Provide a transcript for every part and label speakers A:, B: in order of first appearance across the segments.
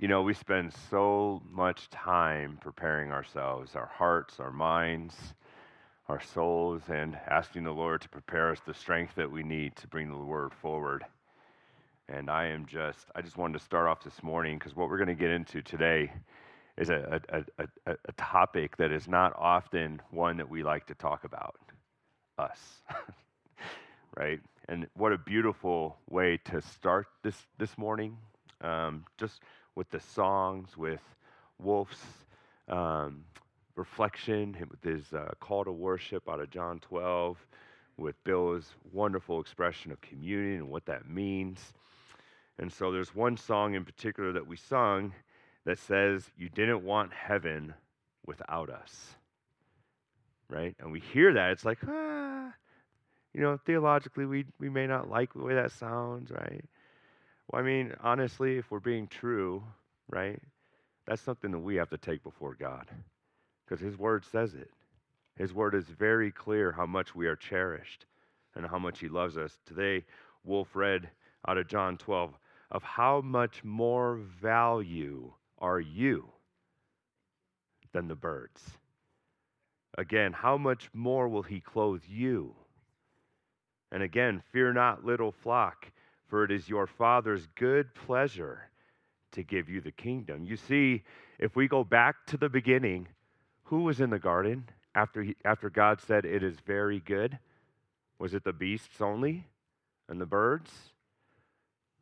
A: You know, we spend so much time preparing ourselves, our hearts, our minds, our souls, and asking the Lord to prepare us the strength that we need to bring the word forward. And I am just, I just wanted to start off this morning because what we're going to get into today is a, a, a, a, topic that is not often one that we like to talk about us, right? And what a beautiful way to start this, this morning. Um, just with the songs, with Wolf's um, reflection, with his uh, call to worship out of John 12, with Bill's wonderful expression of communion and what that means. And so there's one song in particular that we sung that says, You didn't want heaven without us. Right? And we hear that, it's like, ah, you know, theologically, we, we may not like the way that sounds, right? Well, I mean, honestly, if we're being true, right, that's something that we have to take before God because His Word says it. His Word is very clear how much we are cherished and how much He loves us. Today, Wolf read out of John 12 of how much more value are you than the birds. Again, how much more will He clothe you? And again, fear not, little flock for it is your Father's good pleasure to give you the kingdom. You see, if we go back to the beginning, who was in the garden after, he, after God said, It is very good? Was it the beasts only and the birds?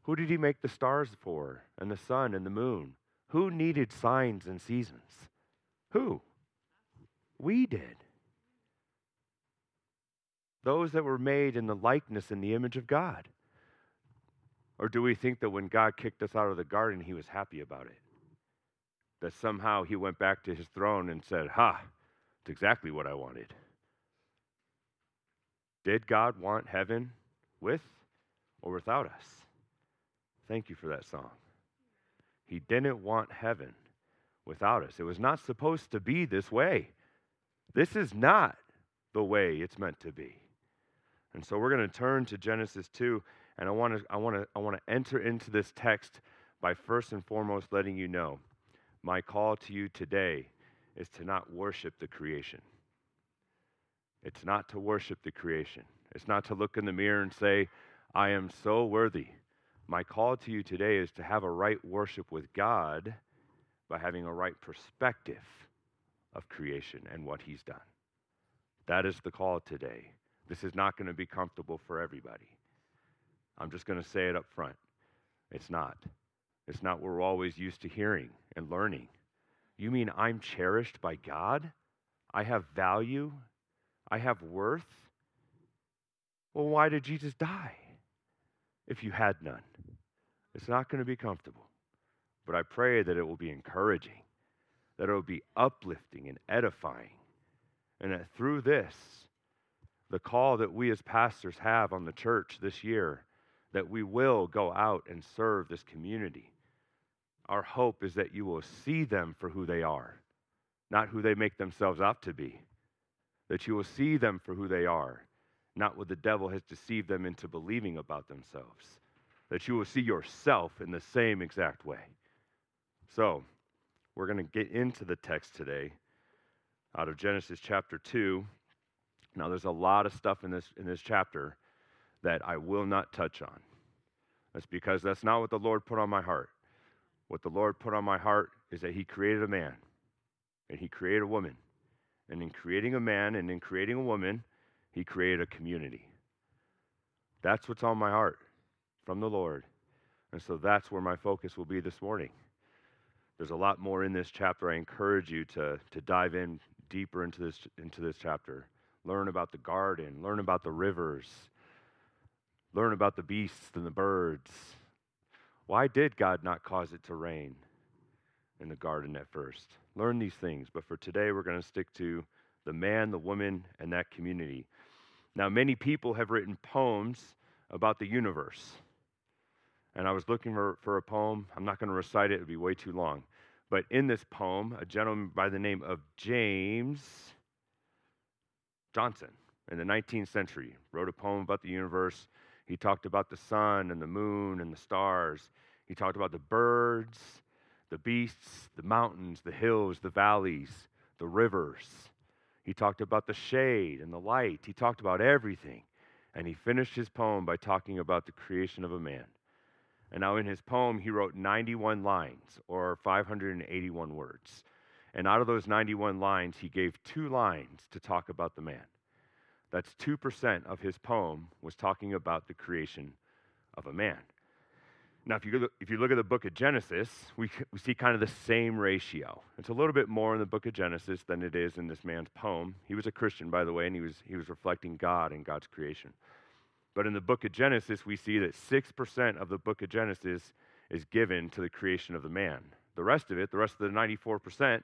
A: Who did he make the stars for, and the sun and the moon? Who needed signs and seasons? Who? We did. Those that were made in the likeness and the image of God. Or do we think that when God kicked us out of the garden, he was happy about it? That somehow he went back to his throne and said, Ha, it's exactly what I wanted. Did God want heaven with or without us? Thank you for that song. He didn't want heaven without us. It was not supposed to be this way. This is not the way it's meant to be. And so we're going to turn to Genesis 2 and I want to I want to I want to enter into this text by first and foremost letting you know my call to you today is to not worship the creation. It's not to worship the creation. It's not to look in the mirror and say, I am so worthy. My call to you today is to have a right worship with God by having a right perspective of creation and what He's done. That is the call today. This is not going to be comfortable for everybody. I'm just going to say it up front. It's not. It's not what we're always used to hearing and learning. You mean I'm cherished by God? I have value? I have worth? Well, why did Jesus die if you had none? It's not going to be comfortable. But I pray that it will be encouraging, that it will be uplifting and edifying, and that through this, the call that we as pastors have on the church this year that we will go out and serve this community. Our hope is that you will see them for who they are, not who they make themselves out to be. That you will see them for who they are, not what the devil has deceived them into believing about themselves. That you will see yourself in the same exact way. So, we're going to get into the text today out of Genesis chapter 2. Now, there's a lot of stuff in this, in this chapter that I will not touch on. That's because that's not what the Lord put on my heart. What the Lord put on my heart is that He created a man and He created a woman. And in creating a man and in creating a woman, He created a community. That's what's on my heart from the Lord. And so that's where my focus will be this morning. There's a lot more in this chapter. I encourage you to, to dive in deeper into this, into this chapter. Learn about the garden, learn about the rivers, learn about the beasts and the birds. Why did God not cause it to rain in the garden at first? Learn these things, but for today we're going to stick to the man, the woman, and that community. Now, many people have written poems about the universe. And I was looking for, for a poem. I'm not going to recite it, it would be way too long. But in this poem, a gentleman by the name of James Johnson in the 19th century wrote a poem about the universe. He talked about the sun and the moon and the stars. He talked about the birds, the beasts, the mountains, the hills, the valleys, the rivers. He talked about the shade and the light. He talked about everything. And he finished his poem by talking about the creation of a man. And now in his poem, he wrote 91 lines, or 581 words. And out of those 91 lines, he gave two lines to talk about the man. That's 2% of his poem was talking about the creation of a man. Now, if you, look, if you look at the book of Genesis, we, we see kind of the same ratio. It's a little bit more in the book of Genesis than it is in this man's poem. He was a Christian, by the way, and he was, he was reflecting God and God's creation. But in the book of Genesis, we see that 6% of the book of Genesis is given to the creation of the man. The rest of it, the rest of the 94%,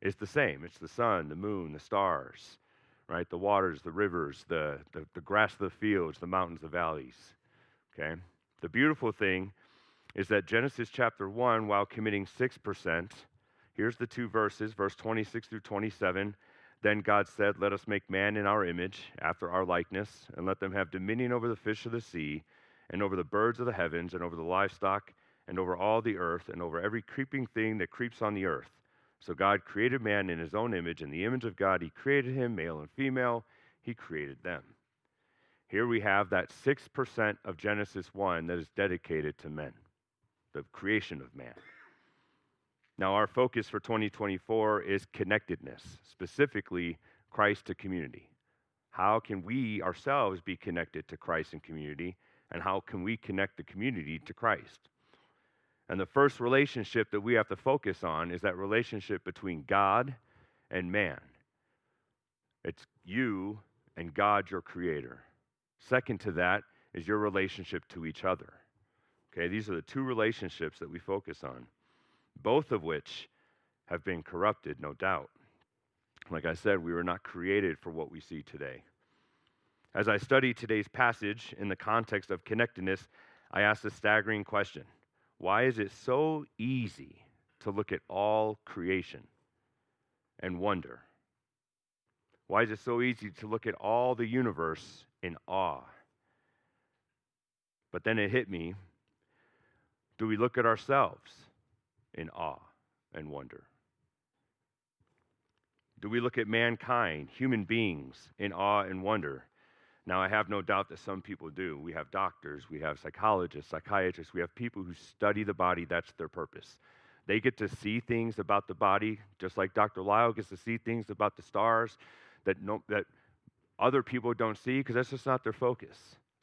A: is the same. It's the sun, the moon, the stars, right? The waters, the rivers, the, the, the grass of the fields, the mountains, the valleys. Okay? The beautiful thing is that Genesis chapter 1, while committing 6%, here's the two verses, verse 26 through 27. Then God said, Let us make man in our image, after our likeness, and let them have dominion over the fish of the sea, and over the birds of the heavens, and over the livestock, and over all the earth, and over every creeping thing that creeps on the earth. So God created man in his own image. In the image of God, he created him, male and female, he created them. Here we have that 6% of Genesis 1 that is dedicated to men the creation of man. Now, our focus for 2024 is connectedness, specifically Christ to community. How can we ourselves be connected to Christ and community, and how can we connect the community to Christ? And the first relationship that we have to focus on is that relationship between God and man. It's you and God, your creator. Second to that is your relationship to each other. Okay, these are the two relationships that we focus on, both of which have been corrupted, no doubt. Like I said, we were not created for what we see today. As I study today's passage in the context of connectedness, I ask a staggering question Why is it so easy to look at all creation and wonder? Why is it so easy to look at all the universe in awe? But then it hit me do we look at ourselves in awe and wonder? Do we look at mankind, human beings, in awe and wonder? Now, I have no doubt that some people do. We have doctors, we have psychologists, psychiatrists, we have people who study the body, that's their purpose. They get to see things about the body, just like Dr. Lyle gets to see things about the stars that, no, that other people don't see because that's just not their focus.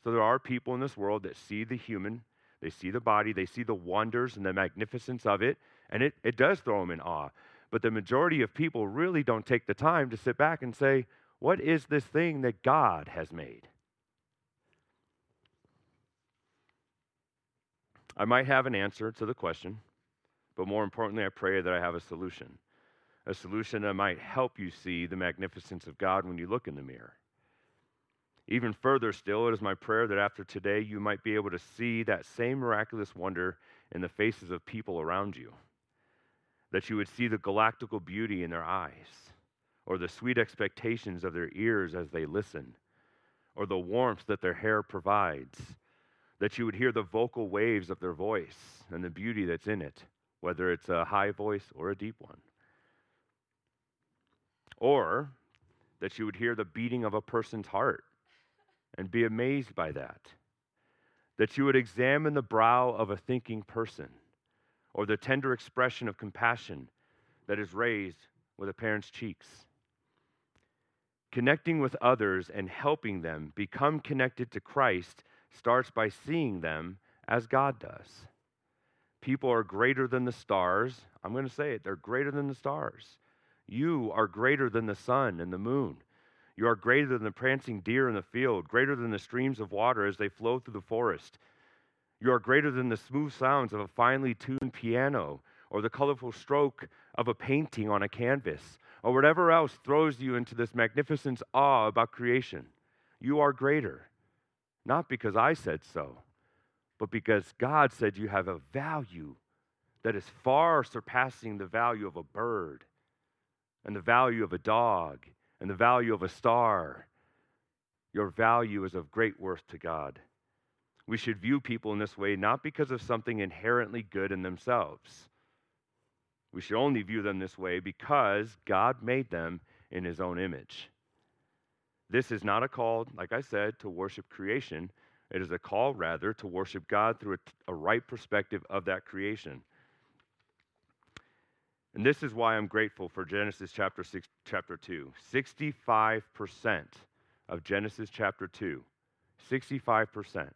A: So there are people in this world that see the human they see the body, they see the wonders and the magnificence of it, and it, it does throw them in awe. But the majority of people really don't take the time to sit back and say, What is this thing that God has made? I might have an answer to the question, but more importantly, I pray that I have a solution. A solution that might help you see the magnificence of God when you look in the mirror. Even further still, it is my prayer that after today you might be able to see that same miraculous wonder in the faces of people around you. That you would see the galactical beauty in their eyes, or the sweet expectations of their ears as they listen, or the warmth that their hair provides. That you would hear the vocal waves of their voice and the beauty that's in it, whether it's a high voice or a deep one. Or that you would hear the beating of a person's heart and be amazed by that. That you would examine the brow of a thinking person or the tender expression of compassion that is raised with a parent's cheeks. Connecting with others and helping them become connected to Christ starts by seeing them as God does. People are greater than the stars. I'm going to say it, they're greater than the stars. You are greater than the sun and the moon. You are greater than the prancing deer in the field, greater than the streams of water as they flow through the forest. You are greater than the smooth sounds of a finely tuned piano or the colorful stroke of a painting on a canvas or whatever else throws you into this magnificent awe about creation. You are greater, not because I said so, but because God said you have a value that is far surpassing the value of a bird and the value of a dog and the value of a star. Your value is of great worth to God. We should view people in this way not because of something inherently good in themselves. We should only view them this way because God made them in his own image. This is not a call, like I said, to worship creation. It is a call, rather, to worship God through a, a right perspective of that creation. And this is why I'm grateful for Genesis chapter, six, chapter 2. 65% of Genesis chapter 2, 65%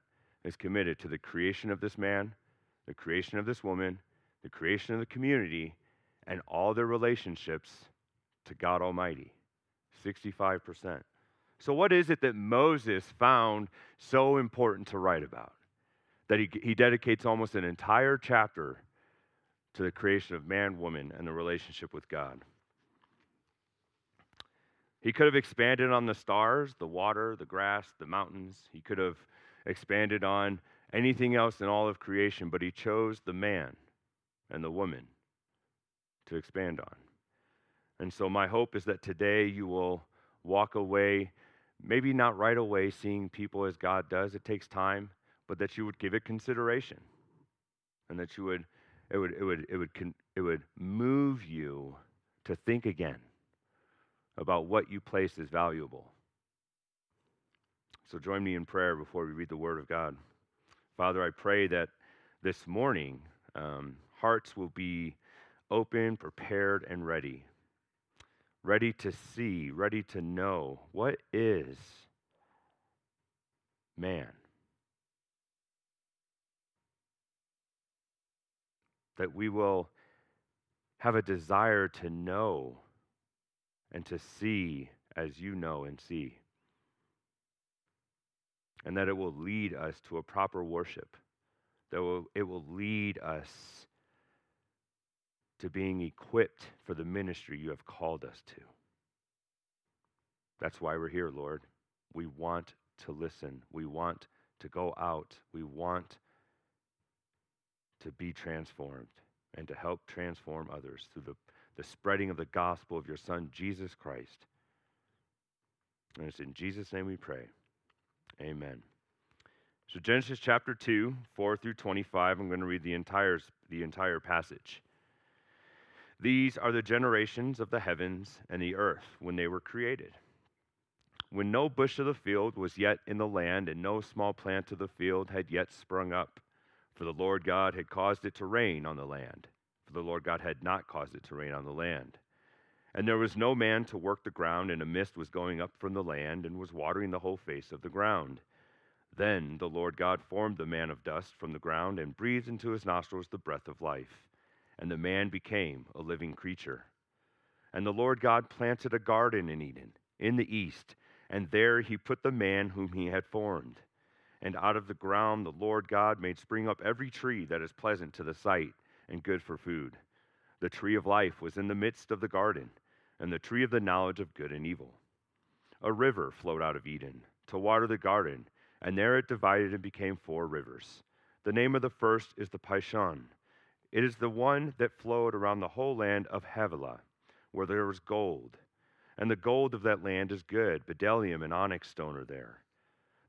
A: is committed to the creation of this man, the creation of this woman, the creation of the community, and all their relationships to God Almighty. 65%. So, what is it that Moses found so important to write about? That he, he dedicates almost an entire chapter to the creation of man, woman, and the relationship with God. He could have expanded on the stars, the water, the grass, the mountains. He could have expanded on anything else in all of creation, but he chose the man and the woman to expand on. And so, my hope is that today you will walk away, maybe not right away seeing people as God does, it takes time, but that you would give it consideration and that you would it would, it would, it would, it would move you to think again about what you place as valuable. So join me in prayer before we read the Word of God. Father, I pray that this morning um, hearts will be open, prepared, and ready. Ready to see, ready to know what is man. that we will have a desire to know and to see as you know and see. And that it will lead us to a proper worship, that it will lead us to being equipped for the ministry you have called us to. That's why we're here, Lord. We want to listen. We want to go out. We want to be transformed and to help transform others through the, the spreading of the gospel of your Son, Jesus Christ. And it's in Jesus' name we pray. Amen. So, Genesis chapter 2, 4 through 25, I'm going to read the entire, the entire passage. These are the generations of the heavens and the earth when they were created. When no bush of the field was yet in the land, and no small plant of the field had yet sprung up for the Lord God had caused it to rain on the land, for the Lord God had not caused it to rain on the land. And there was no man to work the ground, and a mist was going up from the land and was watering the whole face of the ground. Then the Lord God formed the man of dust from the ground and breathed into his nostrils the breath of life, and the man became a living creature. And the Lord God planted a garden in Eden, in the east, and there he put the man whom he had formed. And out of the ground the Lord God made spring up every tree that is pleasant to the sight and good for food. The tree of life was in the midst of the garden, and the tree of the knowledge of good and evil. A river flowed out of Eden to water the garden, and there it divided and became four rivers. The name of the first is the Pishon. It is the one that flowed around the whole land of Havilah, where there was gold. And the gold of that land is good. Bdellium and onyx stone are there.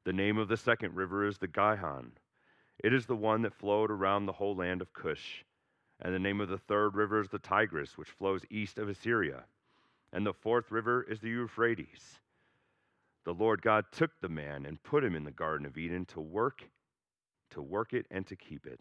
A: The name of the second river is the Gihon. It is the one that flowed around the whole land of Cush. And the name of the third river is the Tigris, which flows east of Assyria. And the fourth river is the Euphrates. The Lord God took the man and put him in the Garden of Eden to work, to work it and to keep it.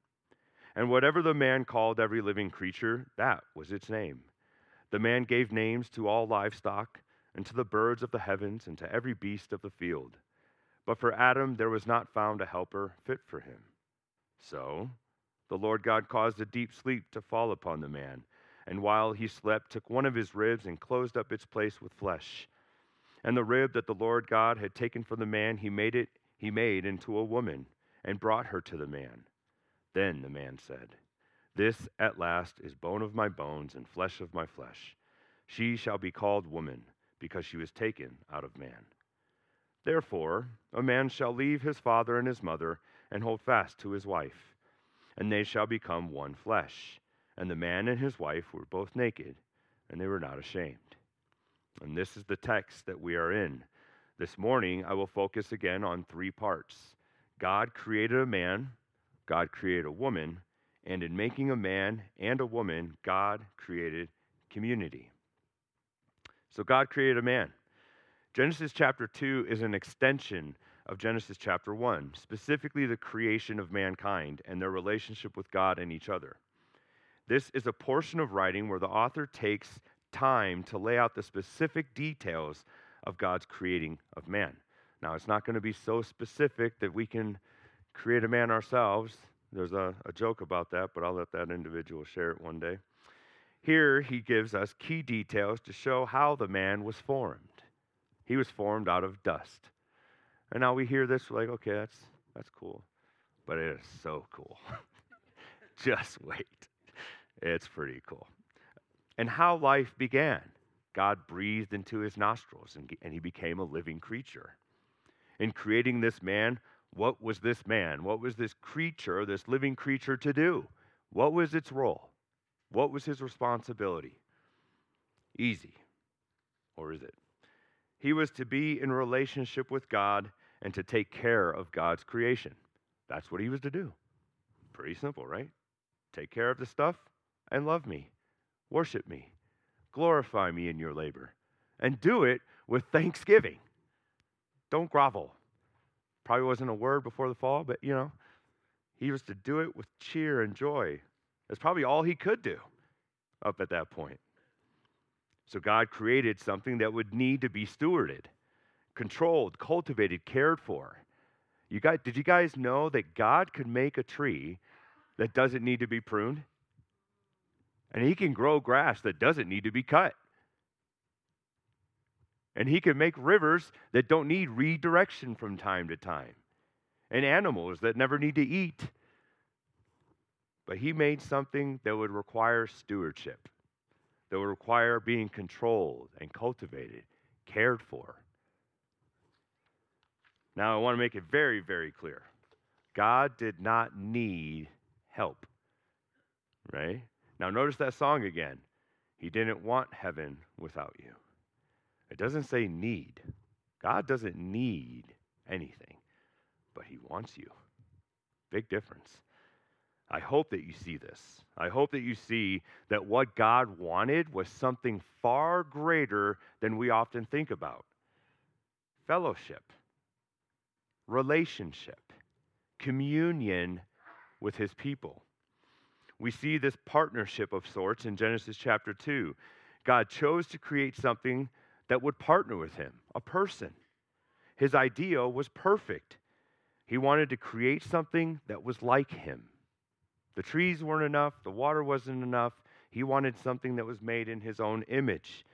A: And whatever the man called every living creature, that was its name. The man gave names to all livestock, and to the birds of the heavens, and to every beast of the field. But for Adam there was not found a helper fit for him. So the Lord God caused a deep sleep to fall upon the man, and while he slept, took one of his ribs and closed up its place with flesh. And the rib that the Lord God had taken from the man, he made it, he made into a woman, and brought her to the man. Then the man said, This at last is bone of my bones and flesh of my flesh. She shall be called woman, because she was taken out of man. Therefore, a man shall leave his father and his mother, and hold fast to his wife, and they shall become one flesh. And the man and his wife were both naked, and they were not ashamed. And this is the text that we are in. This morning, I will focus again on three parts God created a man, God created a woman, and in making a man and a woman, God created community. So God created a man. Genesis chapter 2 is an extension of Genesis chapter 1, specifically the creation of mankind and their relationship with God and each other. This is a portion of writing where the author takes time to lay out the specific details of God's creating of man. Now, it's not going to be so specific that we can create a man ourselves. There's a, a joke about that, but I'll let that individual share it one day. Here, he gives us key details to show how the man was formed. He was formed out of dust. And now we hear this, like, okay, that's, that's cool. But it is so cool. Just wait. It's pretty cool. And how life began. God breathed into his nostrils and, and he became a living creature. In creating this man, what was this man? What was this creature, this living creature, to do? What was its role? What was his responsibility? Easy. Or is it? He was to be in relationship with God and to take care of God's creation. That's what he was to do. Pretty simple, right? Take care of the stuff and love me. Worship me. Glorify me in your labor. And do it with thanksgiving. Don't grovel. Probably wasn't a word before the fall, but you know, he was to do it with cheer and joy, that's probably all he could do up at that point. So God created something that would need to be stewarded, controlled, cultivated, cared for. You guys, did you guys know that God could make a tree that doesn't need to be pruned? And he can grow grass that doesn't need to be cut. And he can make rivers that don't need redirection from time to time. And animals that never need to eat but he made something that would require stewardship, that would require being controlled and cultivated, cared for. Now, I want to make it very, very clear God did not need help, right? Now, notice that song again. He didn't want heaven without you. It doesn't say need. God doesn't need anything, but He wants you. Big difference. I hope that you see this. I hope that you see that what God wanted was something far greater than we often think about fellowship, relationship, communion with his people. We see this partnership of sorts in Genesis chapter 2. God chose to create something that would partner with him, a person. His idea was perfect. He wanted to create something that was like him. The trees weren't enough, the water wasn't enough. He wanted something that was made in his own image.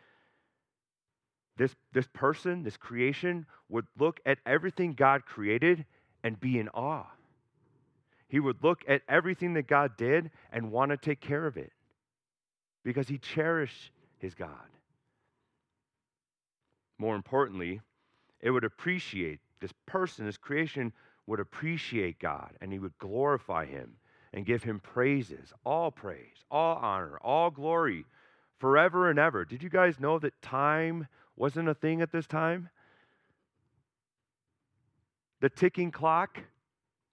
A: This, this person, this creation, would look at everything God created and be in awe. He would look at everything that God did and want to take care of it because he cherished his God. More importantly, it would appreciate this person, this creation would appreciate God and he would glorify him and give him praises, all praise, all honor, all glory forever and ever. Did you guys know that time wasn't a thing at this time? The ticking clock,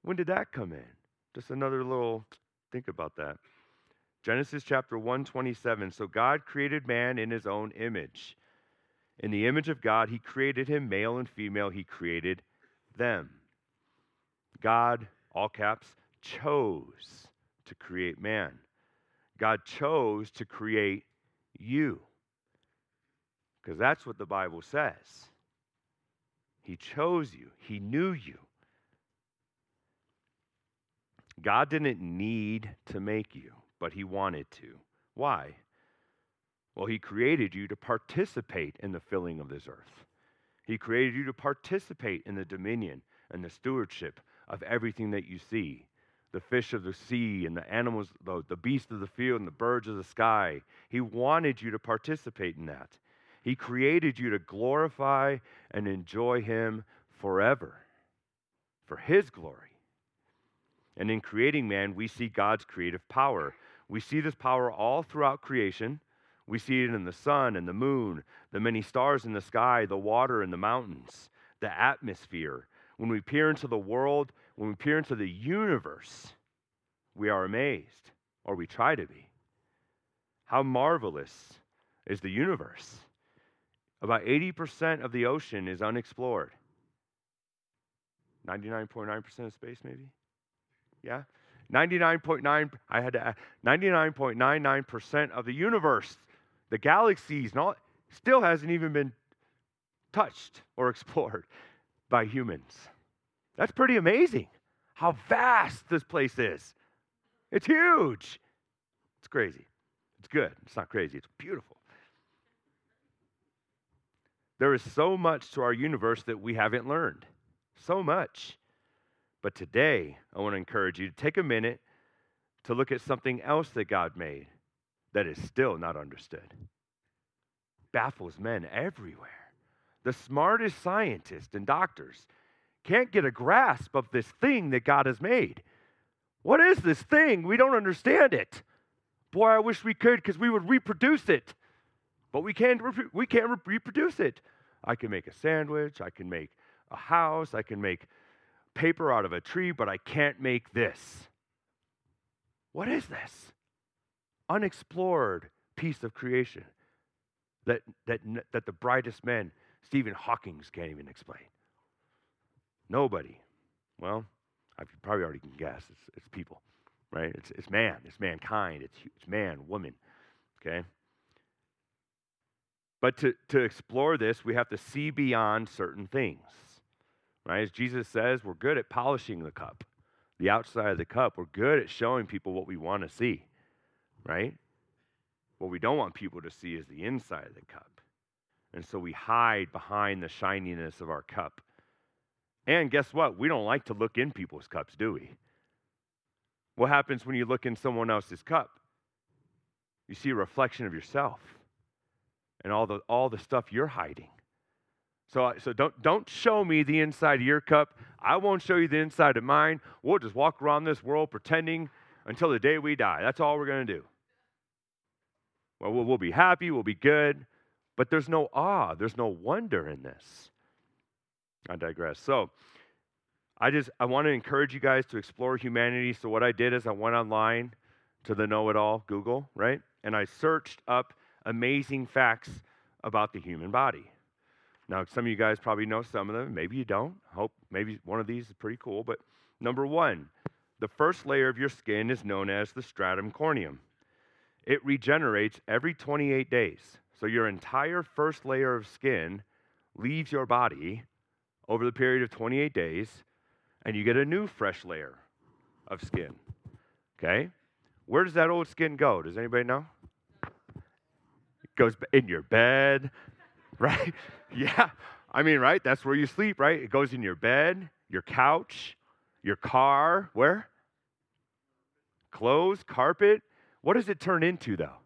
A: when did that come in? Just another little think about that. Genesis chapter 127. So God created man in his own image. In the image of God, he created him, male and female, he created them. God, all caps, chose to create man. God chose to create you. Because that's what the Bible says. He chose you, He knew you. God didn't need to make you, but He wanted to. Why? Well, He created you to participate in the filling of this earth. He created you to participate in the dominion and the stewardship of everything that you see the fish of the sea and the animals, the, the beasts of the field and the birds of the sky. He wanted you to participate in that. He created you to glorify and enjoy Him forever for His glory. And in creating man, we see God's creative power. We see this power all throughout creation. We see it in the sun and the moon, the many stars in the sky, the water and the mountains, the atmosphere. When we peer into the world, when we peer into the universe, we are amazed, or we try to be. How marvelous is the universe? About 80% of the ocean is unexplored. 99.9% of space, maybe? Yeah? 99.9, I had to 99.99% of the universe, the galaxies, and still hasn't even been touched or explored by humans. That's pretty amazing how vast this place is. It's huge. It's crazy. It's good. It's not crazy, it's beautiful. There is so much to our universe that we haven't learned. So much. But today, I want to encourage you to take a minute to look at something else that God made that is still not understood. Baffles men everywhere. The smartest scientists and doctors can't get a grasp of this thing that God has made. What is this thing? We don't understand it. Boy, I wish we could because we would reproduce it. But we can't, we can't re- reproduce it. I can make a sandwich, I can make a house, I can make paper out of a tree, but I can't make this. What is this? Unexplored piece of creation that, that, that the brightest men, Stephen Hawking, can't even explain. Nobody. Well, I probably already can guess. It's, it's people, right? It's, it's man. It's mankind. It's, it's man, woman. Okay? But to, to explore this, we have to see beyond certain things, right? As Jesus says, we're good at polishing the cup, the outside of the cup. We're good at showing people what we want to see, right? What we don't want people to see is the inside of the cup. And so we hide behind the shininess of our cup and guess what? We don't like to look in people's cups, do we? What happens when you look in someone else's cup? You see a reflection of yourself and all the, all the stuff you're hiding. So, so don't, don't show me the inside of your cup. I won't show you the inside of mine. We'll just walk around this world pretending until the day we die. That's all we're going to do. Well, be happy, we'll be good, but there's no awe, there's no wonder in this. I digress. So, I just I want to encourage you guys to explore humanity. So what I did is I went online to the know-it-all Google, right? And I searched up amazing facts about the human body. Now, some of you guys probably know some of them. Maybe you don't. I hope maybe one of these is pretty cool. But number one, the first layer of your skin is known as the stratum corneum. It regenerates every 28 days. So your entire first layer of skin leaves your body over the period of 28 days, and you get a new fresh layer of skin. Okay? Where does that old skin go? Does anybody know? It goes in your bed, right? yeah. I mean, right? That's where you sleep, right? It goes in your bed, your couch, your car. Where? Clothes, carpet. What does it turn into, though?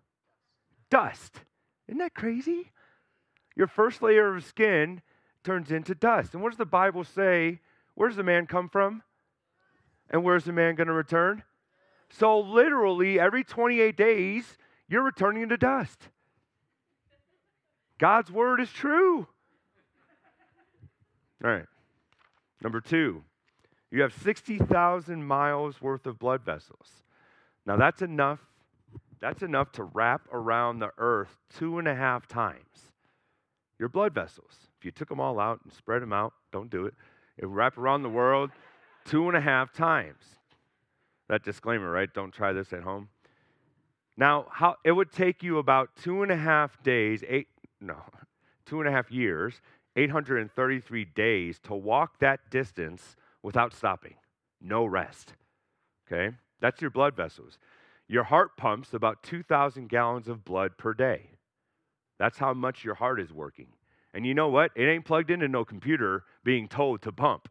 A: Dust. Isn't that crazy? Your first layer of skin turns into dust. And what does the Bible say? Where does the man come from? And where's the man going to return? So, literally, every 28 days, you're returning to dust. God's word is true. All right. Number two, you have 60,000 miles worth of blood vessels. Now, that's enough. That's enough to wrap around the earth two and a half times. Your blood vessels. If you took them all out and spread them out, don't do it. It would wrap around the world two and a half times. That disclaimer, right? Don't try this at home. Now, how it would take you about two and a half days, eight no, two and a half years, 833 days to walk that distance without stopping. No rest. Okay? That's your blood vessels. Your heart pumps about 2,000 gallons of blood per day. That's how much your heart is working. And you know what? It ain't plugged into no computer being told to pump.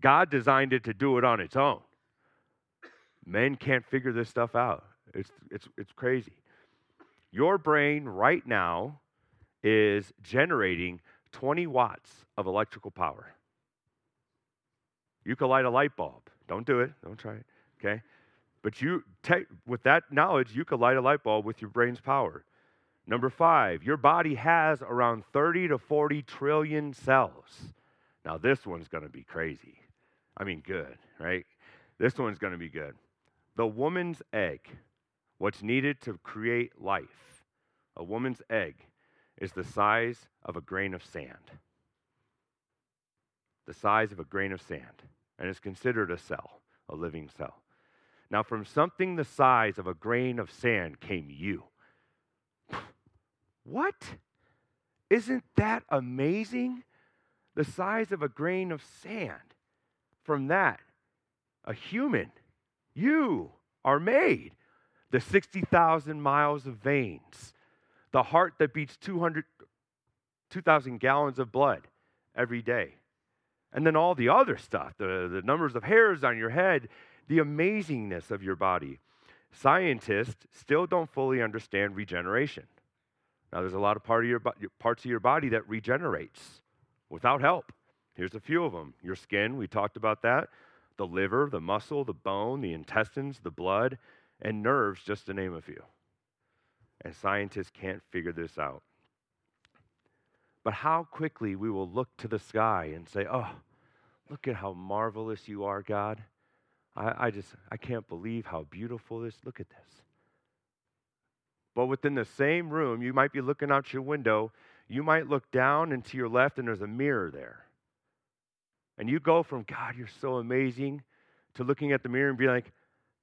A: God designed it to do it on its own. Men can't figure this stuff out. It's, it's, it's crazy. Your brain right now is generating 20 watts of electrical power. You could light a light bulb. Don't do it. Don't try it. Okay? But you with that knowledge, you could light a light bulb with your brain's power. Number five, your body has around 30 to 40 trillion cells. Now, this one's going to be crazy. I mean, good, right? This one's going to be good. The woman's egg, what's needed to create life, a woman's egg is the size of a grain of sand. The size of a grain of sand. And it's considered a cell, a living cell. Now, from something the size of a grain of sand came you. What? Isn't that amazing? The size of a grain of sand. From that, a human, you are made. The 60,000 miles of veins, the heart that beats 200, 2,000 gallons of blood every day. And then all the other stuff, the, the numbers of hairs on your head, the amazingness of your body. Scientists still don't fully understand regeneration. Now, there's a lot of part of your, parts of your body that regenerates without help. Here's a few of them your skin, we talked about that, the liver, the muscle, the bone, the intestines, the blood, and nerves, just to name a few. And scientists can't figure this out. But how quickly we will look to the sky and say, Oh, look at how marvelous you are, God. I, I just, I can't believe how beautiful this, look at this. But within the same room, you might be looking out your window, you might look down and to your left, and there's a mirror there. And you go from, God, you're so amazing, to looking at the mirror and be like,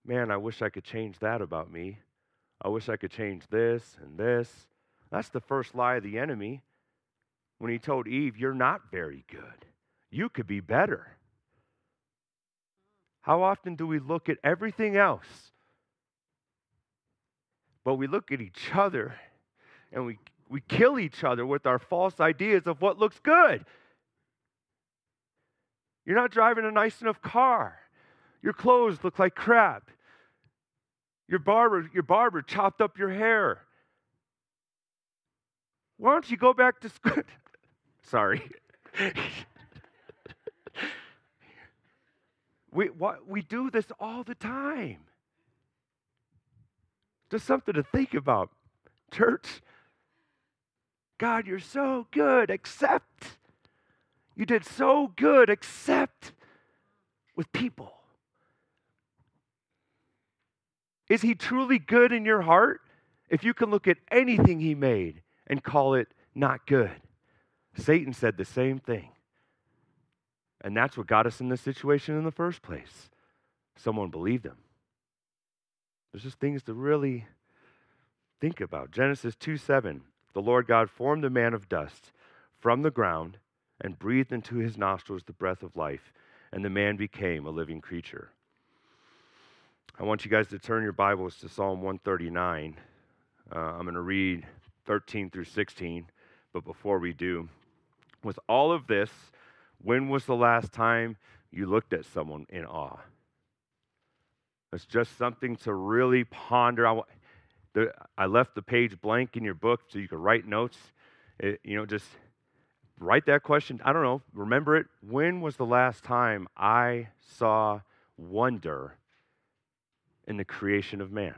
A: man, I wish I could change that about me. I wish I could change this and this. That's the first lie of the enemy when he told Eve, You're not very good. You could be better. How often do we look at everything else, but we look at each other and we, we kill each other with our false ideas of what looks good? You're not driving a nice enough car. Your clothes look like crap. Your barber, your barber chopped up your hair. Why don't you go back to school? Sorry. we, what, we do this all the time. Just something to think about. Church, God, you're so good, except you did so good, except with people. Is he truly good in your heart if you can look at anything he made and call it not good? Satan said the same thing. And that's what got us in this situation in the first place. Someone believed him. There's just things to really think about. Genesis 2 7. The Lord God formed a man of dust from the ground and breathed into his nostrils the breath of life, and the man became a living creature. I want you guys to turn your Bibles to Psalm 139. Uh, I'm going to read 13 through 16, but before we do, with all of this, when was the last time you looked at someone in awe? It's just something to really ponder. I, the, I left the page blank in your book so you could write notes. It, you know, just write that question. I don't know. Remember it. When was the last time I saw wonder in the creation of man?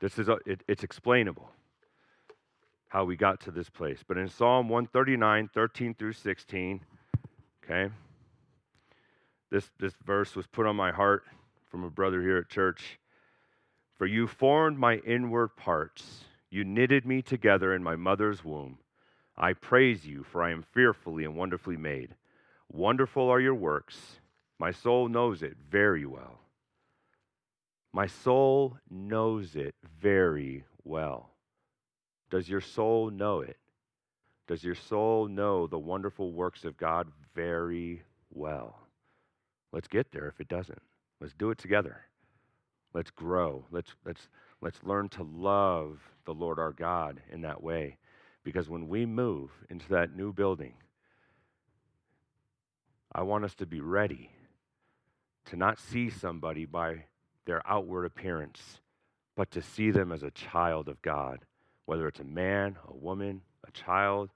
A: This is a, it, it's explainable how we got to this place. But in Psalm 139, 13 through 16, okay, this, this verse was put on my heart from a brother here at church. For you formed my inward parts, you knitted me together in my mother's womb. I praise you, for I am fearfully and wonderfully made. Wonderful are your works. My soul knows it very well. My soul knows it very well. Does your soul know it? Does your soul know the wonderful works of God very well? Let's get there if it doesn't. Let's do it together. Let's grow. Let's, let's, let's learn to love the Lord our God in that way. Because when we move into that new building, I want us to be ready to not see somebody by their outward appearance, but to see them as a child of God, whether it's a man, a woman, a child,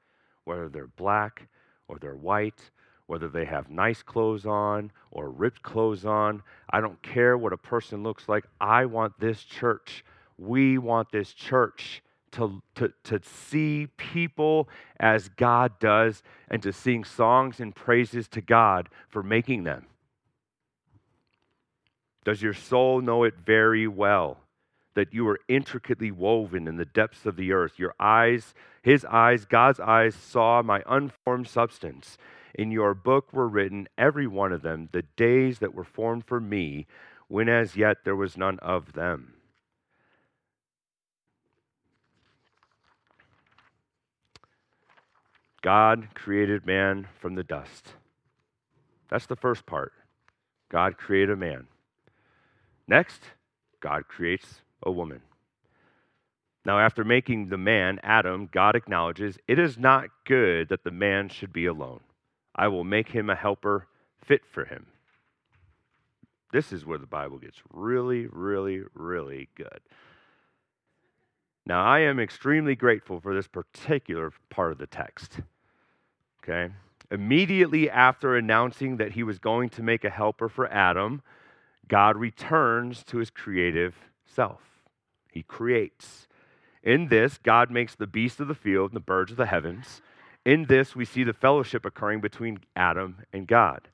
A: whether they're black or they're white, whether they have nice clothes on or ripped clothes on. I don't care what a person looks like. I want this church. We want this church to, to, to see people as God does and to sing songs and praises to God for making them. Does your soul know it very well? That you are intricately woven in the depths of the earth. Your eyes, his eyes, God's eyes, saw my unformed substance. In your book were written, every one of them, the days that were formed for me, when as yet there was none of them. God created man from the dust. That's the first part. God created man. Next, God creates a woman. Now, after making the man, Adam, God acknowledges, It is not good that the man should be alone. I will make him a helper fit for him. This is where the Bible gets really, really, really good. Now, I am extremely grateful for this particular part of the text. Okay? Immediately after announcing that he was going to make a helper for Adam, God returns to his creative self. He creates. In this, God makes the beasts of the field and the birds of the heavens. In this, we see the fellowship occurring between Adam and God.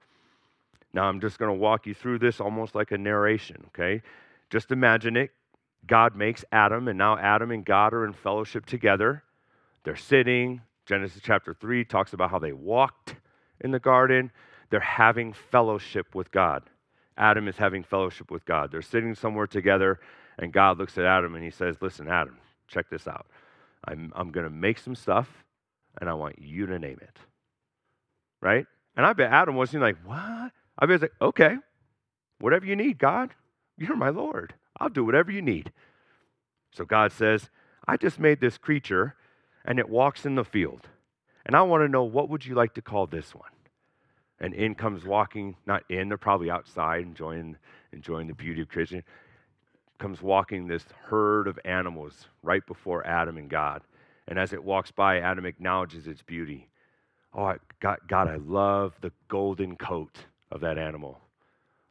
A: Now, I'm just going to walk you through this almost like a narration, okay? Just imagine it. God makes Adam, and now Adam and God are in fellowship together. They're sitting. Genesis chapter 3 talks about how they walked in the garden. They're having fellowship with God. Adam is having fellowship with God. They're sitting somewhere together, and God looks at Adam and he says, Listen, Adam, check this out. I'm, I'm going to make some stuff, and I want you to name it. Right? And I bet Adam wasn't like, What? I bet he's like, Okay, whatever you need, God. You're my Lord. I'll do whatever you need. So God says, I just made this creature and it walks in the field. And I want to know what would you like to call this one? And in comes walking, not in, they're probably outside enjoying, enjoying the beauty of creation. Comes walking this herd of animals right before Adam and God. And as it walks by, Adam acknowledges its beauty. Oh, I, God, God, I love the golden coat of that animal.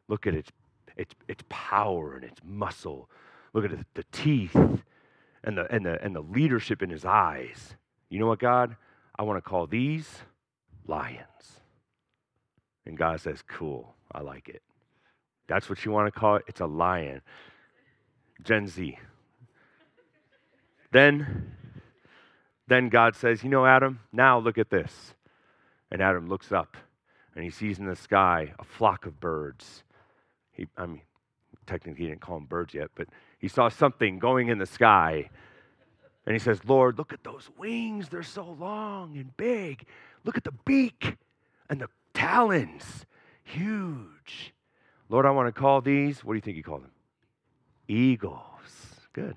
A: Look at its its, its power and its muscle. Look at the, the teeth and the, and, the, and the leadership in his eyes. You know what, God? I want to call these lions. And God says, Cool, I like it. That's what you want to call it? It's a lion. Gen Z. Then, then God says, You know, Adam, now look at this. And Adam looks up and he sees in the sky a flock of birds he, I mean, technically he didn't call them birds yet, but he saw something going in the sky. And he says, Lord, look at those wings. They're so long and big. Look at the beak and the talons. Huge. Lord, I want to call these, what do you think he called them? Eagles. Good.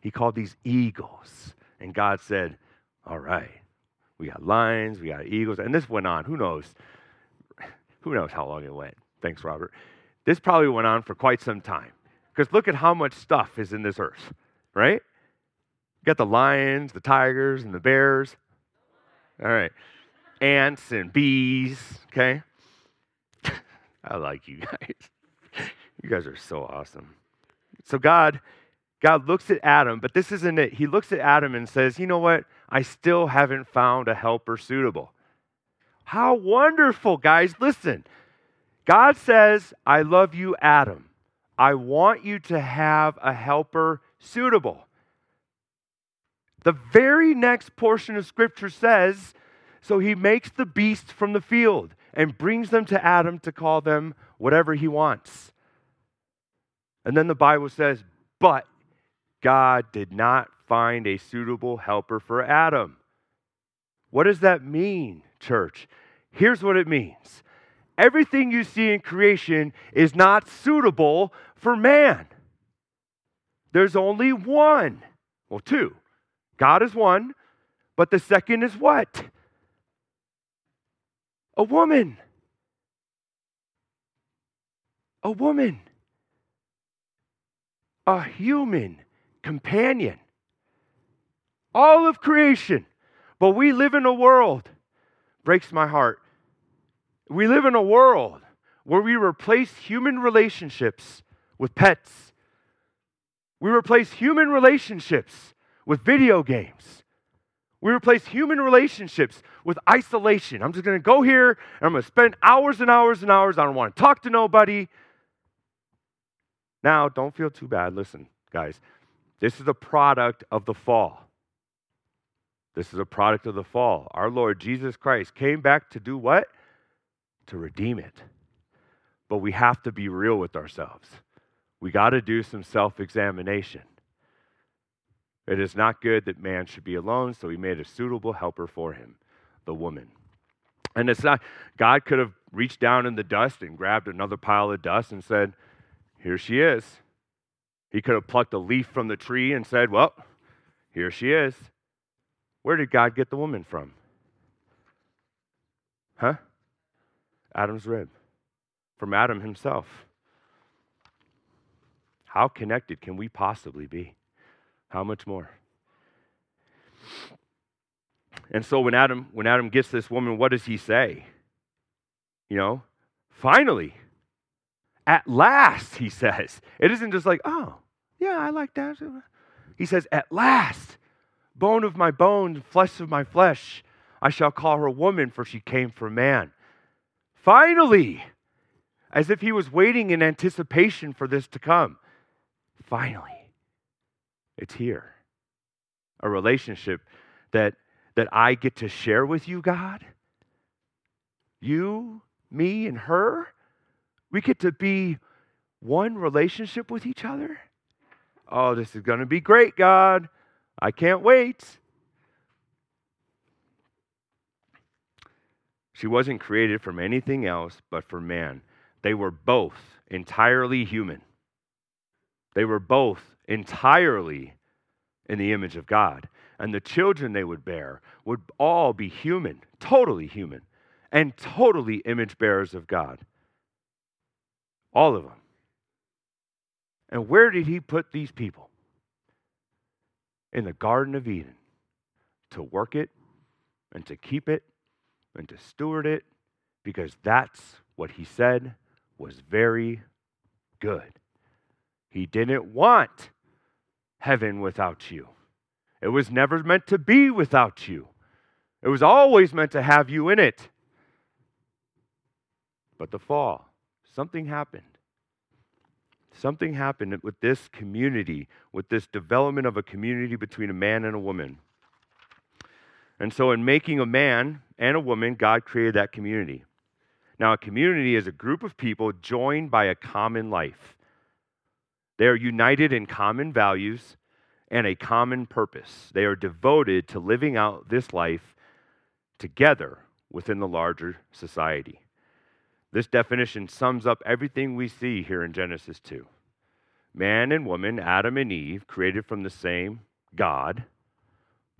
A: He called these eagles. And God said, All right, we got lions, we got eagles. And this went on. Who knows? Who knows how long it went? Thanks, Robert. This probably went on for quite some time. Because look at how much stuff is in this earth, right? You got the lions, the tigers, and the bears. All right. Ants and bees, okay? I like you guys. you guys are so awesome. So God God looks at Adam, but this isn't it. He looks at Adam and says, "You know what? I still haven't found a helper suitable." How wonderful, guys. Listen. God says, I love you, Adam. I want you to have a helper suitable. The very next portion of Scripture says, So he makes the beasts from the field and brings them to Adam to call them whatever he wants. And then the Bible says, But God did not find a suitable helper for Adam. What does that mean, church? Here's what it means everything you see in creation is not suitable for man. There's only one. Well, two. God is one, but the second is what? A woman. a woman, a human companion. All of creation. But we live in a world, breaks my heart. We live in a world where we replace human relationships with pets. We replace human relationships with video games. We replace human relationships with isolation. I'm just going to go here and I'm going to spend hours and hours and hours. I don't want to talk to nobody. Now, don't feel too bad. Listen, guys, this is a product of the fall. This is a product of the fall. Our Lord Jesus Christ came back to do what? To redeem it. But we have to be real with ourselves. We got to do some self examination. It is not good that man should be alone, so he made a suitable helper for him, the woman. And it's not, God could have reached down in the dust and grabbed another pile of dust and said, Here she is. He could have plucked a leaf from the tree and said, Well, here she is. Where did God get the woman from? Huh? Adam's rib. From Adam himself. How connected can we possibly be? How much more? And so when Adam when Adam gets this woman, what does he say? You know, finally, at last, he says. It isn't just like, oh, yeah, I like that. He says, at last, bone of my bone, flesh of my flesh, I shall call her woman, for she came from man. Finally, as if he was waiting in anticipation for this to come. Finally, it's here. A relationship that, that I get to share with you, God. You, me, and her. We get to be one relationship with each other. Oh, this is going to be great, God. I can't wait. She wasn't created from anything else but for man. They were both entirely human. They were both entirely in the image of God. And the children they would bear would all be human, totally human, and totally image bearers of God. All of them. And where did he put these people? In the Garden of Eden to work it and to keep it and to steward it because that's what he said was very good. He didn't want heaven without you. It was never meant to be without you. It was always meant to have you in it. But the fall, something happened. Something happened with this community, with this development of a community between a man and a woman. And so, in making a man and a woman, God created that community. Now, a community is a group of people joined by a common life. They are united in common values and a common purpose. They are devoted to living out this life together within the larger society. This definition sums up everything we see here in Genesis 2. Man and woman, Adam and Eve, created from the same God,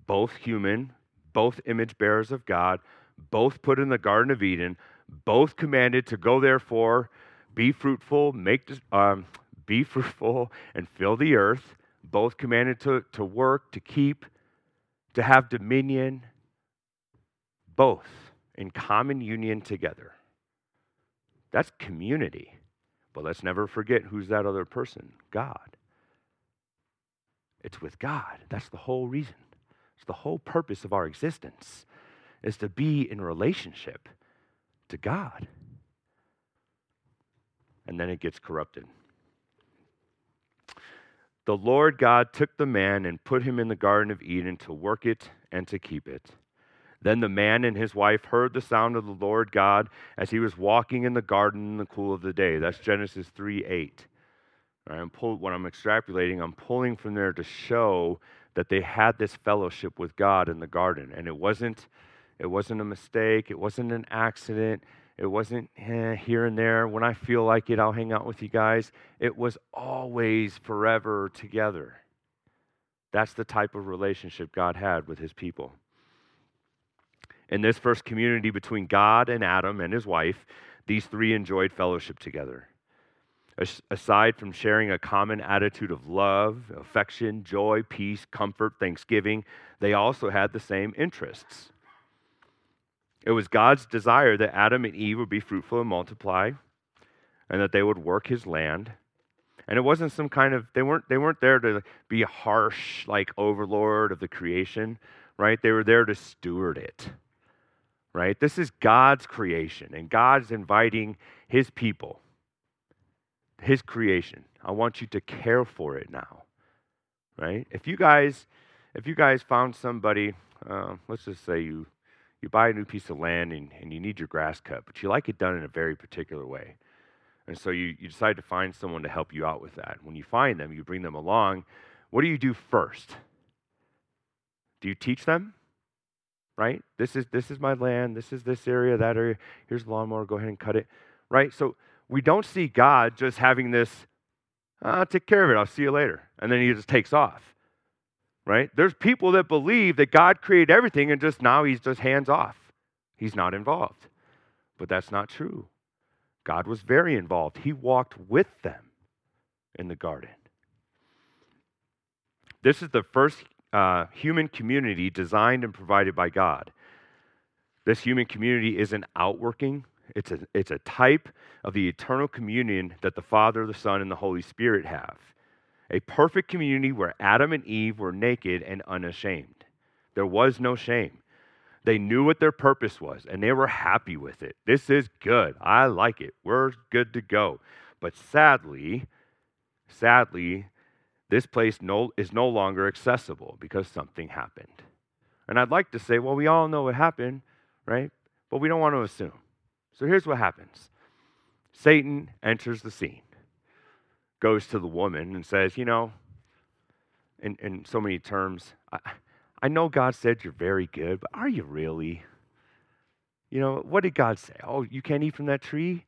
A: both human, both image bearers of God, both put in the Garden of Eden, both commanded to go therefore, be fruitful, make um, be fruitful and fill the earth, both commanded to, to work, to keep, to have dominion, both in common union together. That's community. But let's never forget who's that other person God. It's with God. That's the whole reason. It's the whole purpose of our existence is to be in relationship to God. And then it gets corrupted. The Lord God took the man and put him in the Garden of Eden to work it and to keep it. Then the man and his wife heard the sound of the Lord God as he was walking in the garden in the cool of the day. That's Genesis 3 8. I'm pull, when I'm extrapolating, I'm pulling from there to show that they had this fellowship with God in the garden. And it wasn't, it wasn't a mistake, it wasn't an accident, it wasn't eh, here and there. When I feel like it, I'll hang out with you guys. It was always forever together. That's the type of relationship God had with his people. In this first community between God and Adam and his wife, these three enjoyed fellowship together. aside from sharing a common attitude of love, affection, joy, peace, comfort, thanksgiving, they also had the same interests. It was God's desire that Adam and Eve would be fruitful and multiply, and that they would work his land. And it wasn't some kind of they weren't they weren't there to be harsh like overlord of the creation, right? They were there to steward it. Right? This is God's creation, and God's inviting his people his creation. I want you to care for it now. Right? If you guys, if you guys found somebody, uh, let's just say you you buy a new piece of land and, and you need your grass cut, but you like it done in a very particular way. And so you, you decide to find someone to help you out with that. When you find them, you bring them along. What do you do first? Do you teach them? Right? This is this is my land, this is this area, that area. Here's the lawnmower, go ahead and cut it. Right? So we don't see God just having this, I'll ah, take care of it, I'll see you later. And then he just takes off. Right? There's people that believe that God created everything and just now he's just hands off. He's not involved. But that's not true. God was very involved. He walked with them in the garden. This is the first uh, human community designed and provided by God. This human community is an outworking it's a, it's a type of the eternal communion that the Father, the Son, and the Holy Spirit have. A perfect community where Adam and Eve were naked and unashamed. There was no shame. They knew what their purpose was and they were happy with it. This is good. I like it. We're good to go. But sadly, sadly, this place no, is no longer accessible because something happened. And I'd like to say, well, we all know what happened, right? But we don't want to assume. So here's what happens Satan enters the scene, goes to the woman, and says, You know, in, in so many terms, I, I know God said you're very good, but are you really? You know, what did God say? Oh, you can't eat from that tree?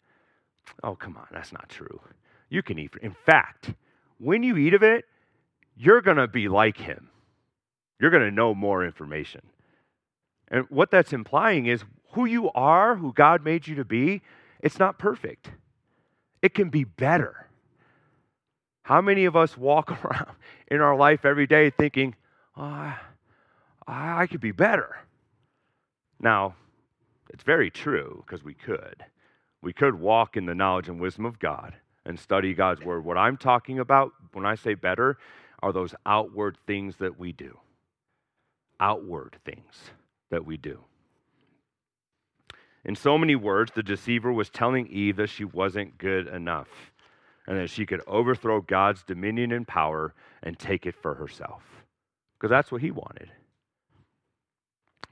A: Oh, come on, that's not true. You can eat. From, in fact, when you eat of it, you're going to be like him. You're going to know more information. And what that's implying is who you are, who God made you to be, it's not perfect. It can be better. How many of us walk around in our life every day thinking, oh, I could be better? Now, it's very true because we could. We could walk in the knowledge and wisdom of God and study God's word. What I'm talking about when I say better are those outward things that we do. Outward things that we do. In so many words, the deceiver was telling Eve that she wasn't good enough and that she could overthrow God's dominion and power and take it for herself. Because that's what he wanted.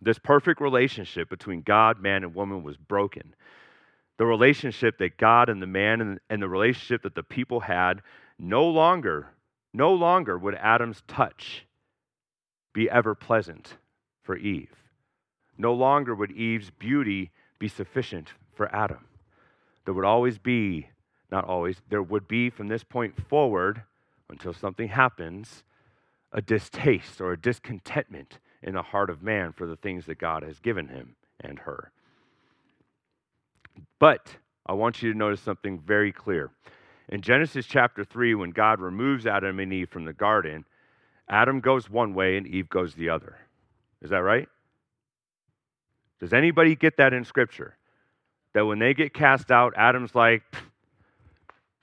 A: This perfect relationship between God, man, and woman was broken. The relationship that God and the man and, and the relationship that the people had no longer, no longer would Adam's touch be ever pleasant for Eve. No longer would Eve's beauty be sufficient for Adam. There would always be, not always, there would be from this point forward until something happens, a distaste or a discontentment in the heart of man for the things that God has given him and her. But I want you to notice something very clear. In Genesis chapter 3, when God removes Adam and Eve from the garden, Adam goes one way and Eve goes the other. Is that right? Does anybody get that in Scripture? That when they get cast out, Adam's like,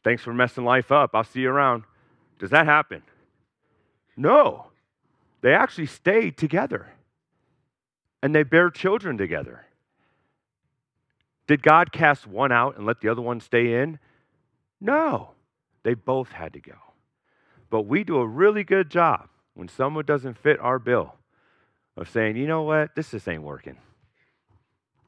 A: thanks for messing life up. I'll see you around. Does that happen? No. They actually stay together and they bear children together. Did God cast one out and let the other one stay in? No. They both had to go. But we do a really good job when someone doesn't fit our bill of saying, you know what, this just ain't working.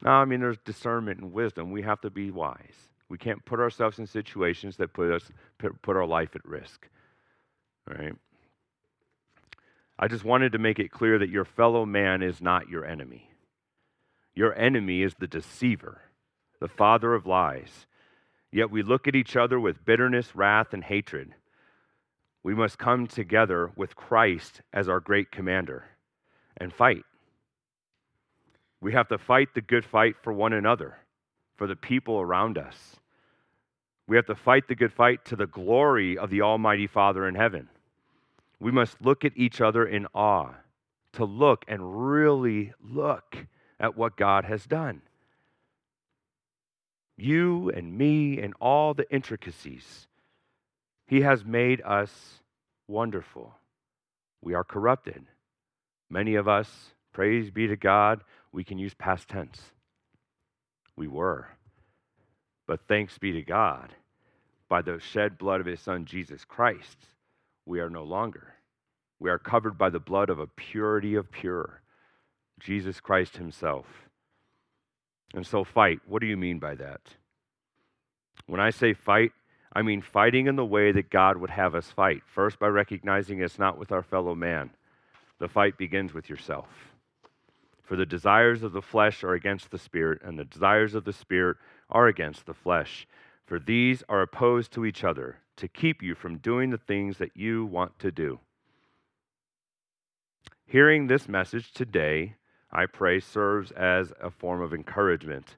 A: No, I mean, there's discernment and wisdom. We have to be wise. We can't put ourselves in situations that put us put our life at risk. Right? I just wanted to make it clear that your fellow man is not your enemy. Your enemy is the deceiver, the father of lies. Yet we look at each other with bitterness, wrath, and hatred. We must come together with Christ as our great commander and fight. We have to fight the good fight for one another, for the people around us. We have to fight the good fight to the glory of the Almighty Father in heaven. We must look at each other in awe, to look and really look at what God has done. You and me and all the intricacies. He has made us wonderful. We are corrupted. Many of us, praise be to God, we can use past tense. We were. But thanks be to God, by the shed blood of his son Jesus Christ, we are no longer. We are covered by the blood of a purity of pure, Jesus Christ himself. And so, fight. What do you mean by that? When I say fight, I mean fighting in the way that God would have us fight. First, by recognizing it's not with our fellow man. The fight begins with yourself. For the desires of the flesh are against the spirit, and the desires of the spirit are against the flesh. For these are opposed to each other to keep you from doing the things that you want to do. Hearing this message today, I pray, serves as a form of encouragement.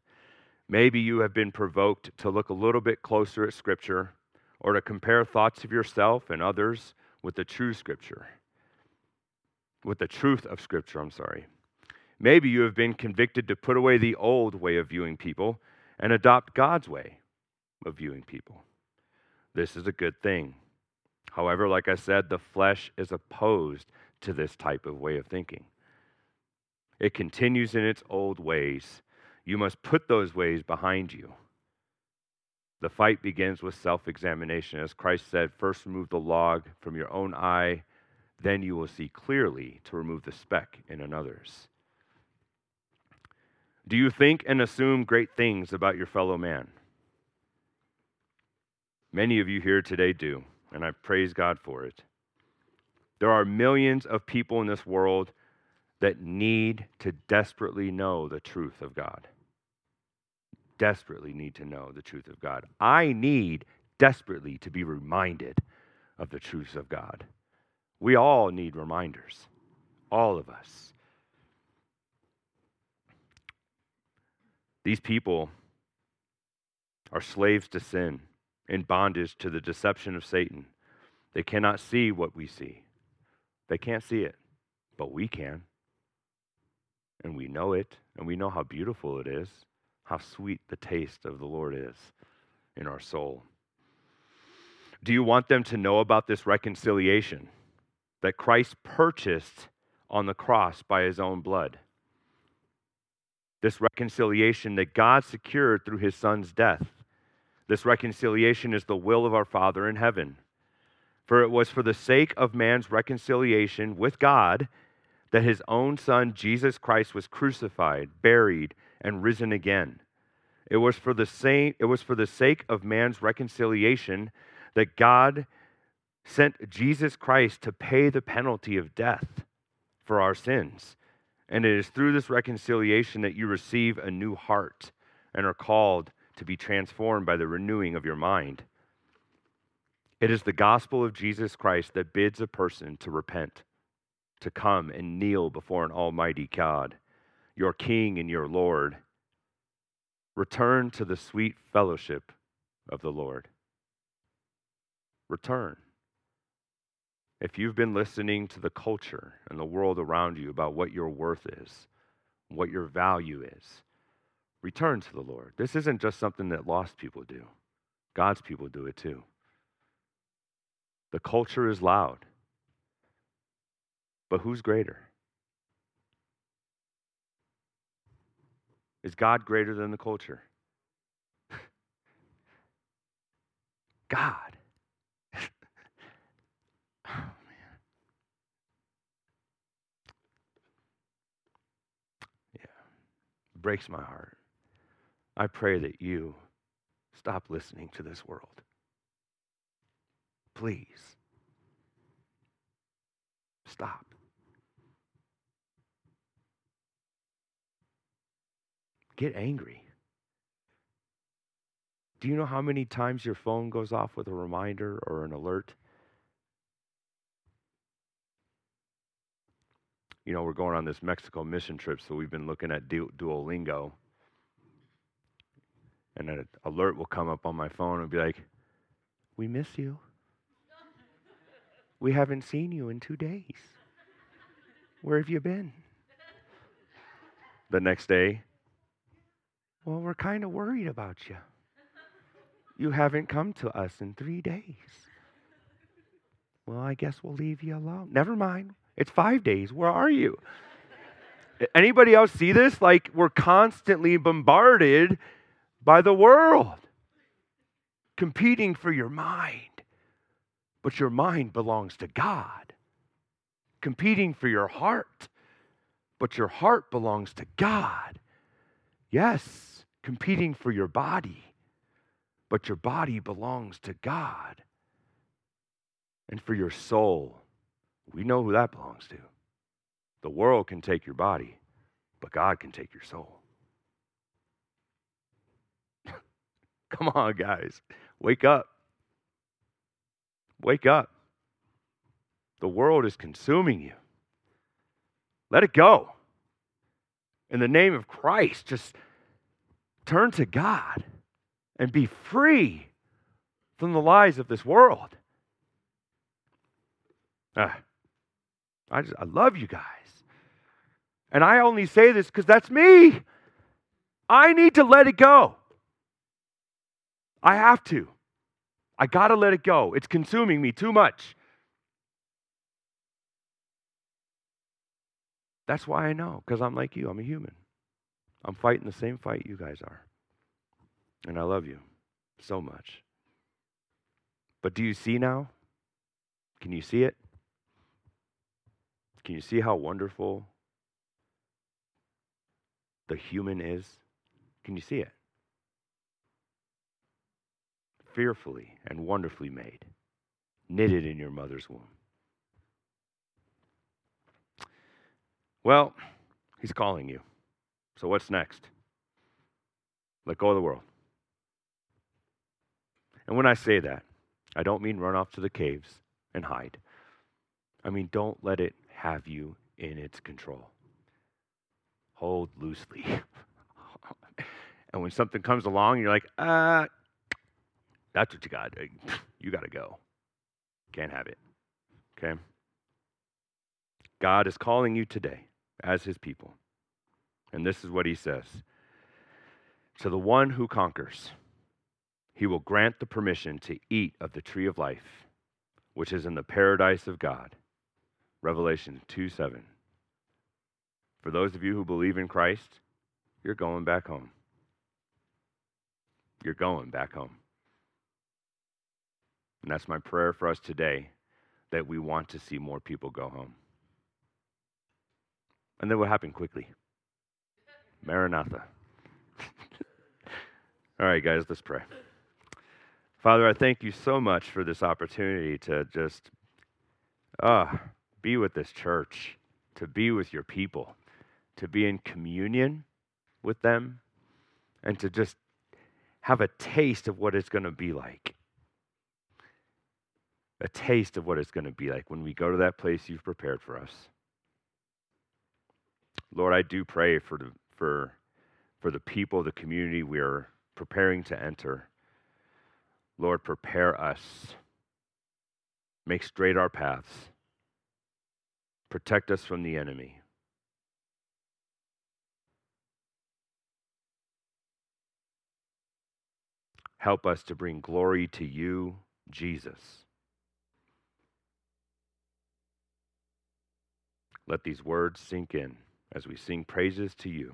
A: Maybe you have been provoked to look a little bit closer at Scripture or to compare thoughts of yourself and others with the true Scripture, with the truth of Scripture, I'm sorry. Maybe you have been convicted to put away the old way of viewing people and adopt God's way of viewing people. This is a good thing. However, like I said, the flesh is opposed to this type of way of thinking. It continues in its old ways. You must put those ways behind you. The fight begins with self examination. As Christ said, first remove the log from your own eye, then you will see clearly to remove the speck in another's. Do you think and assume great things about your fellow man? Many of you here today do, and I praise God for it. There are millions of people in this world that need to desperately know the truth of God. Desperately need to know the truth of God. I need desperately to be reminded of the truths of God. We all need reminders, all of us. These people are slaves to sin, in bondage to the deception of Satan. They cannot see what we see. They can't see it, but we can. And we know it, and we know how beautiful it is, how sweet the taste of the Lord is in our soul. Do you want them to know about this reconciliation that Christ purchased on the cross by his own blood? this reconciliation that God secured through his son's death. This reconciliation is the will of our Father in heaven. For it was for the sake of man's reconciliation with God that his own son Jesus Christ was crucified, buried, and risen again. It was for the same it was for the sake of man's reconciliation that God sent Jesus Christ to pay the penalty of death for our sins and it is through this reconciliation that you receive a new heart and are called to be transformed by the renewing of your mind. It is the gospel of Jesus Christ that bids a person to repent, to come and kneel before an almighty God, your King and your Lord. Return to the sweet fellowship of the Lord. Return. If you've been listening to the culture and the world around you about what your worth is, what your value is, return to the Lord. This isn't just something that lost people do, God's people do it too. The culture is loud, but who's greater? Is God greater than the culture? God. Oh, yeah. Breaks my heart. I pray that you stop listening to this world. Please. Stop. Get angry. Do you know how many times your phone goes off with a reminder or an alert? you know, we're going on this Mexico mission trip, so we've been looking at du- Duolingo. and an alert will come up on my phone and be like, We miss you. We haven't seen you in two days. Where have you been? The next day, well, we're kind of worried about you. You haven't come to us in three days. Well, I guess we'll leave you alone. Never mind. It's five days. Where are you? Anybody else see this? Like, we're constantly bombarded by the world, competing for your mind. But your mind belongs to God, competing for your heart. But your heart belongs to God. Yes, competing for your body, but your body belongs to God. And for your soul, we know who that belongs to. The world can take your body, but God can take your soul. Come on, guys. Wake up. Wake up. The world is consuming you. Let it go. In the name of Christ, just turn to God and be free from the lies of this world. Ah, I just I love you guys. And I only say this because that's me. I need to let it go. I have to. I got to let it go. It's consuming me too much. That's why I know, because I'm like you. I'm a human. I'm fighting the same fight you guys are. And I love you so much. But do you see now? Can you see it? Can you see how wonderful the human is? Can you see it? Fearfully and wonderfully made, knitted in your mother's womb. Well, he's calling you. So what's next? Let go of the world. And when I say that, I don't mean run off to the caves and hide. I mean, don't let it have you in its control. Hold loosely. and when something comes along, you're like, uh, that's what you got. You got to go. Can't have it. Okay? God is calling you today as his people. And this is what he says To the one who conquers, he will grant the permission to eat of the tree of life, which is in the paradise of God. Revelation 2 7. For those of you who believe in Christ, you're going back home. You're going back home. And that's my prayer for us today that we want to see more people go home. And then what happened quickly? Maranatha. All right, guys, let's pray. Father, I thank you so much for this opportunity to just uh, be with this church, to be with your people, to be in communion with them, and to just have a taste of what it's going to be like. A taste of what it's going to be like when we go to that place you've prepared for us. Lord, I do pray for the, for, for the people, the community we are preparing to enter. Lord, prepare us. Make straight our paths. Protect us from the enemy. Help us to bring glory to you, Jesus. Let these words sink in as we sing praises to you.